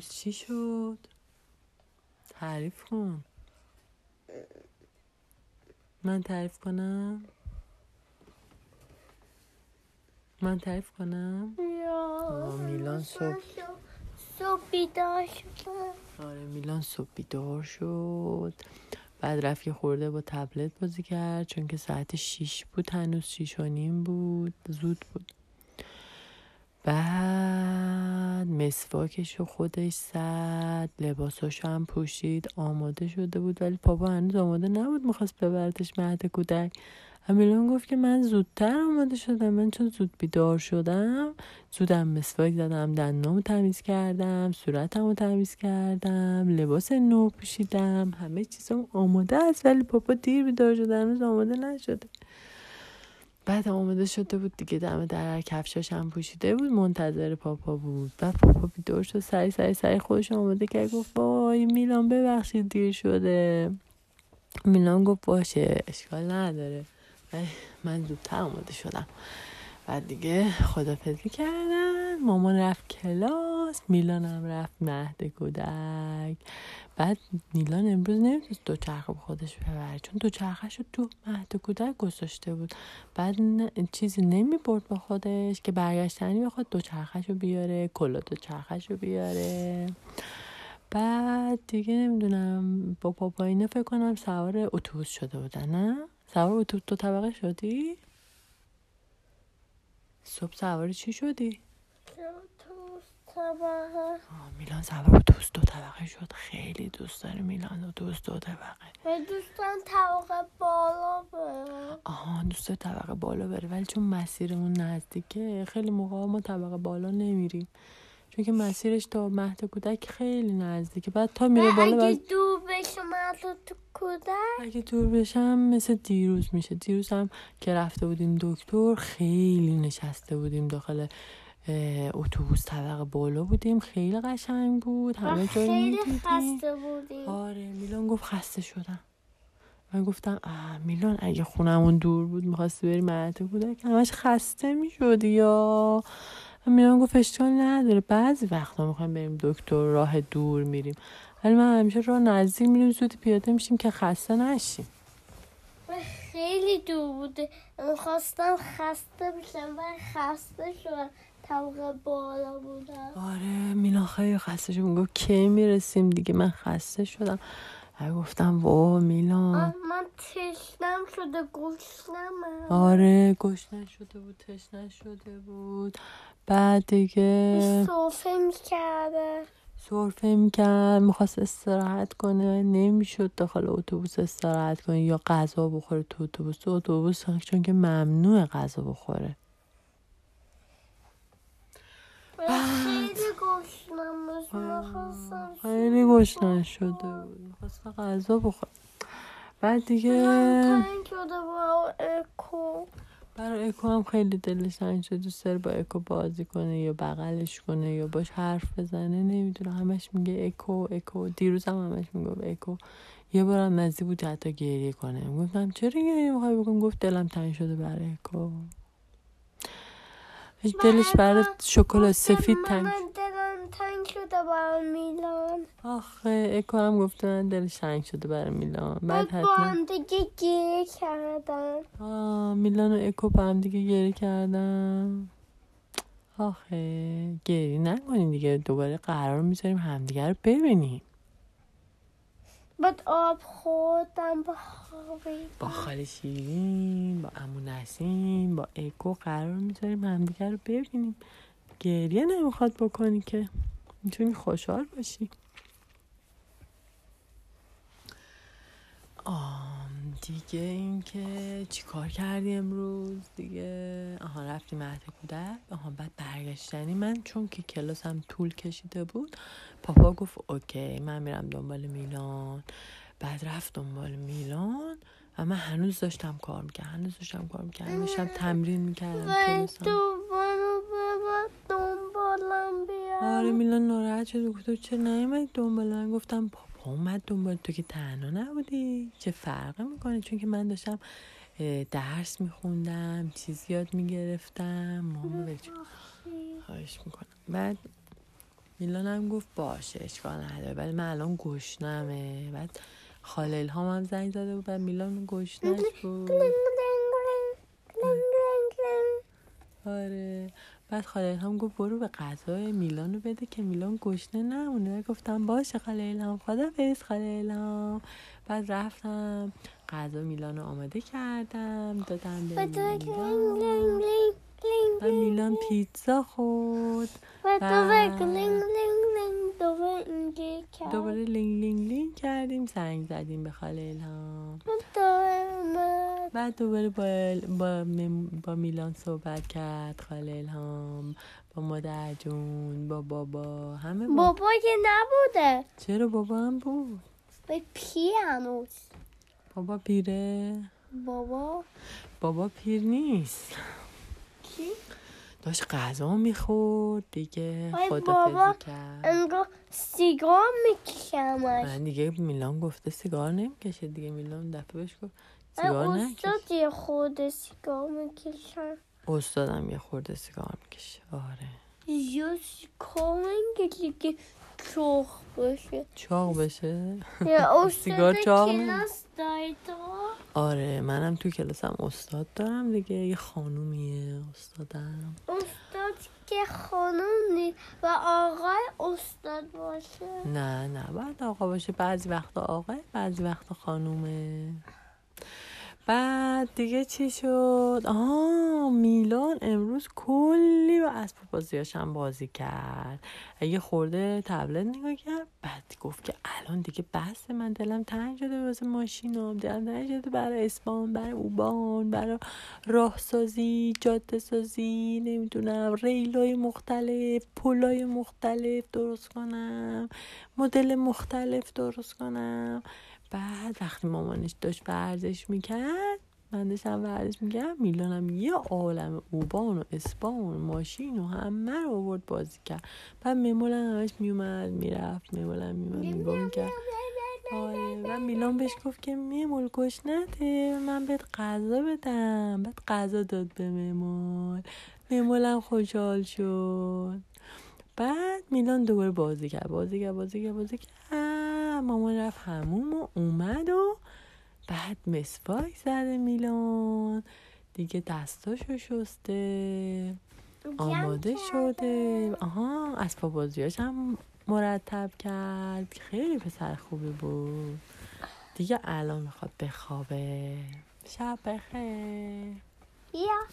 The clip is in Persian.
امروز چی شد؟ تعریف کن. من تعریف کنم؟ من تعریف کنم؟ یا میلان صبح. صبح بیدار شدم. آره میلان صبح بیدار شد. بعد رفت یه خورده با تبلت بازی کرد چون که ساعت شیش بود هنوز شیش و نیم بود. زود بود. بعد مسواکش رو خودش زد لباساشو هم پوشید آماده شده بود ولی پاپا هنوز آماده نبود می‌خواست ببردش مهد کودک. امیلان گفت که من زودتر آماده شدم من چون زود بیدار شدم زودم مسواک زدم دندامو تمیز کردم صورتمو تمیز کردم لباس نو پوشیدم همه چیزم آماده است ولی پاپا دیر بیدار شده هنوز آماده نشده. بعد آماده شده بود دیگه دم در کفشاش هم پوشیده بود منتظر پاپا بود. بعد پاپا بیدار شد سری سری سری خودش آماده کرد گفت وای میلان ببخشید دیر شده. میلان گفت باشه اشکال نداره. من زودتر آماده شدم. بعد دیگه خدافزی کردن. مامان رفت کلاس. میلان هم رفت مهد کودک. بعد میلان امروز نمی‌تونست دو چرخه به خودش ببره چون دو چرخش رو تو مهد کودک گذاشته بود. بعد چیزی نمی برد با خودش که برگشتنی بخواد دو چرخش رو بیاره کلا دو چرخش رو بیاره. بعد دیگه نمی‌دونم با پاپا اینا فکر کنم سوار اتوبوس شده بودن نه؟ سوار اتوبوس دو طبقه شدی؟ صبح سوار چی شدی؟ طبقه آه، میلان سوار اتوبوس دو طبقه شد. خیلی دوست داره میلان اتوبوس دو طبقه. و دوستان طبقه بالا برم آها دوست طبقه بالا بره. ولی چون مسیرمون نزدیکه خیلی موقع ما طبقه بالا نمیریم. چون که مسیرش تا مهد کودک خیلی نزدیکه. بعد تا میره بالا اگه دور تو تو کودک؟ اگه دور بشم مثل دیروز میشه. دیروز هم که رفته بودیم دکتر خیلی نشسته بودیم داخل اتوبوس طبقه بالا بودیم. خیلی قشنگ بود. همه خیلی. خسته بودیم. آره میلان گفت خسته شدم. من گفتم آه میلان اگه خونمون دور بود می‌خواستی بری مهد کودک همش خسته می‌شدی یا؟ میلان گفت اشکال نداره. بعضی وقتا می‌خوایم بریم دکتر راه دور میریم. ولی من همیشه راه نزدیک میریم زود پیاده میشیم که خسته نشیم. خیلی دور بوده خواستم خسته بشم و خسته شدم. طبقه بالا بودم آره میلان خیلی خسته شد می‌گفت کی می‌رسیم دیگه؟ من خسته شدم. گفتم وا میلان. من تشنم شده گشنمم آره گشنه شده بود تشنه شده بود. بعد دیگه صوفه می‌کرده. سرفه می‌کرد می‌خواست استراحت کنه. نمی‌شد داخل اتوبوس استراحت کنه یا غذا بخوره تو اتوبوس. تو اتوبوس چون که ممنوع غذا بخوره. خیلی می‌خواستم گشنه شده بود. می‌خواست غذا بخوره بعد دیگه تنگ شده با اکو. برای اکو هم خیلی دلش تنگ شد دوست داره با اکو بازی کنه یا بغلش کنه یا باش حرف بزنه. نمی‌دونه همش میگه اکو اکو. دیروز هم همش می‌گفت اکو. یه بارم نزدیک بود حتی گریه کنه. گفتم چرا گریه می‌خوای بکن گفت دلم تنگ شده برای اکو. دلش برای شکلات سفید تنگ تنگ میلان. آخه اکو هم من دلش تنگ شده برای میلان. بعد با هم دیگه گریه کردن آه میلان و اکو با هم دیگه گریه کردم. آخه گریه نکنین دیگه. دوباره قرار می‌ذاریم همدیگه رو ببینیم. بعد آب خوردم با خوابید با خاله شیرین با امو نسیم با اکو قرار می‌ذاریم همدیگه رو ببینیم. گریه نمی‌خواد بکنی که. می‌تونی خوشحال باشی. آم دیگه اینکه چیکار کردی امروز؟ دیگه آها رفتی مهد کودک. آها بعد برگشتنی. من چون که کلاسم طول کشیده بود پاپا گفت اوکی من میرم دنبال میلان. بعد رفت دنبال میلان و من هنوز داشتم کار می‌کردم. هنوز داشتم کار می‌کردم. داشتم تمرین می‌کردم کلاسم. آره میلان ناراحت شد و گفت چرا نیومدی دنبال من؟ گفتم پاپا اومد دنبال تو که تنها نبودی. چه فرقی می‌کنه؟ چون که من داشتم درس میخوندم چیز یاد می‌گرفتم. ماما بچه خواهش می‌کنم. بعد میلان هم گفت باشه اشکال نداره. ولی من الان گشنمه. بعد خاله الهام هم زنگ زده بود بعد میلان گشنش بود. آره. بعد خاله الهام گفت برو به غذای میلان رو بده که میلان گشنه نمونه. گفتم باشه خاله الهام خدا فرست خاله الهام. بعد رفتم غذا میلان رو آماده کردم دادم به میلان. و میلان پیتزا خورد. و دوباره لینگ لینگ لینگ کردیم زنگ زدیم به خاله الهام. بعد دوباره با, با, با میلان صحبت کرد خاله الهام با مادر جون با بابا همه با... بابا که نبوده. چرا بابا هم بود؟ به پی هنوز. بابا پیره. بابا. بابا پیر نیست. کی؟ داشت غذا می‌خورد دیگه بابا. کرد. انگار سیگار میکشمش. من دیگه میلان گفته سیگار نمی‌کشه دیگه میلان دفعه بهش گفت استاد یه خود سیگار می‌کشم. استادم یه خورده سیگار می‌کشه. آره. یا سیگار می‌کشی که چخ باشه. چاق بشه؟ سیگار چاق کلاس داری تو آره منم تو کلاسم استاد دارم دیگه. یه خانومیه استادم. استاد که نیست و آقای استاد باشه. نه نه بعد آقا باشه. بعضی وقتا آقا بعضی وقتا خانومه. بعد دیگه چی شد؟ آها میلان امروز کلی با اسباب بازیاش هم بازی کرد. یه خورده تبلت نگاه کرد بعد گفت که الان دیگه بس من دلم تنگ شده واسه ماشینام دلم تنگ شده برای اسپان برای اوبان برای راهسازی جاده سازی نمی‌دونم ریلای مختلف پلای مختلف درست کنم مدل مختلف درست کنم. بعد وقتی مامانش داشت ورزش می‌کرد من داشتم ورزش می‌کردم میلانم یه عالم اوبان و اسپان و ماشین و همه رو آورد بازی کرد. بعد ممولم همش میومد می‌رفت ممولم میومد نگاه می‌کرد آره و میلان بهش گفت که میمول گوش نده من بهت غذا بدم. بعد غذا داد به ممول ممولم خوشحال شد. بعد میلان دوباره بازی کرد بازی کرد بازی کرد بازی کرد مامان رفت هموم و اومد و بعد مسواک زده میلان. دیگه دستاشو شسته. آماده شده. آها اسباب بازیاش هم مرتب کرد. خیلی پسر خوبی بود. دیگه الان می‌خواد بخوابه. شب بخیر. یا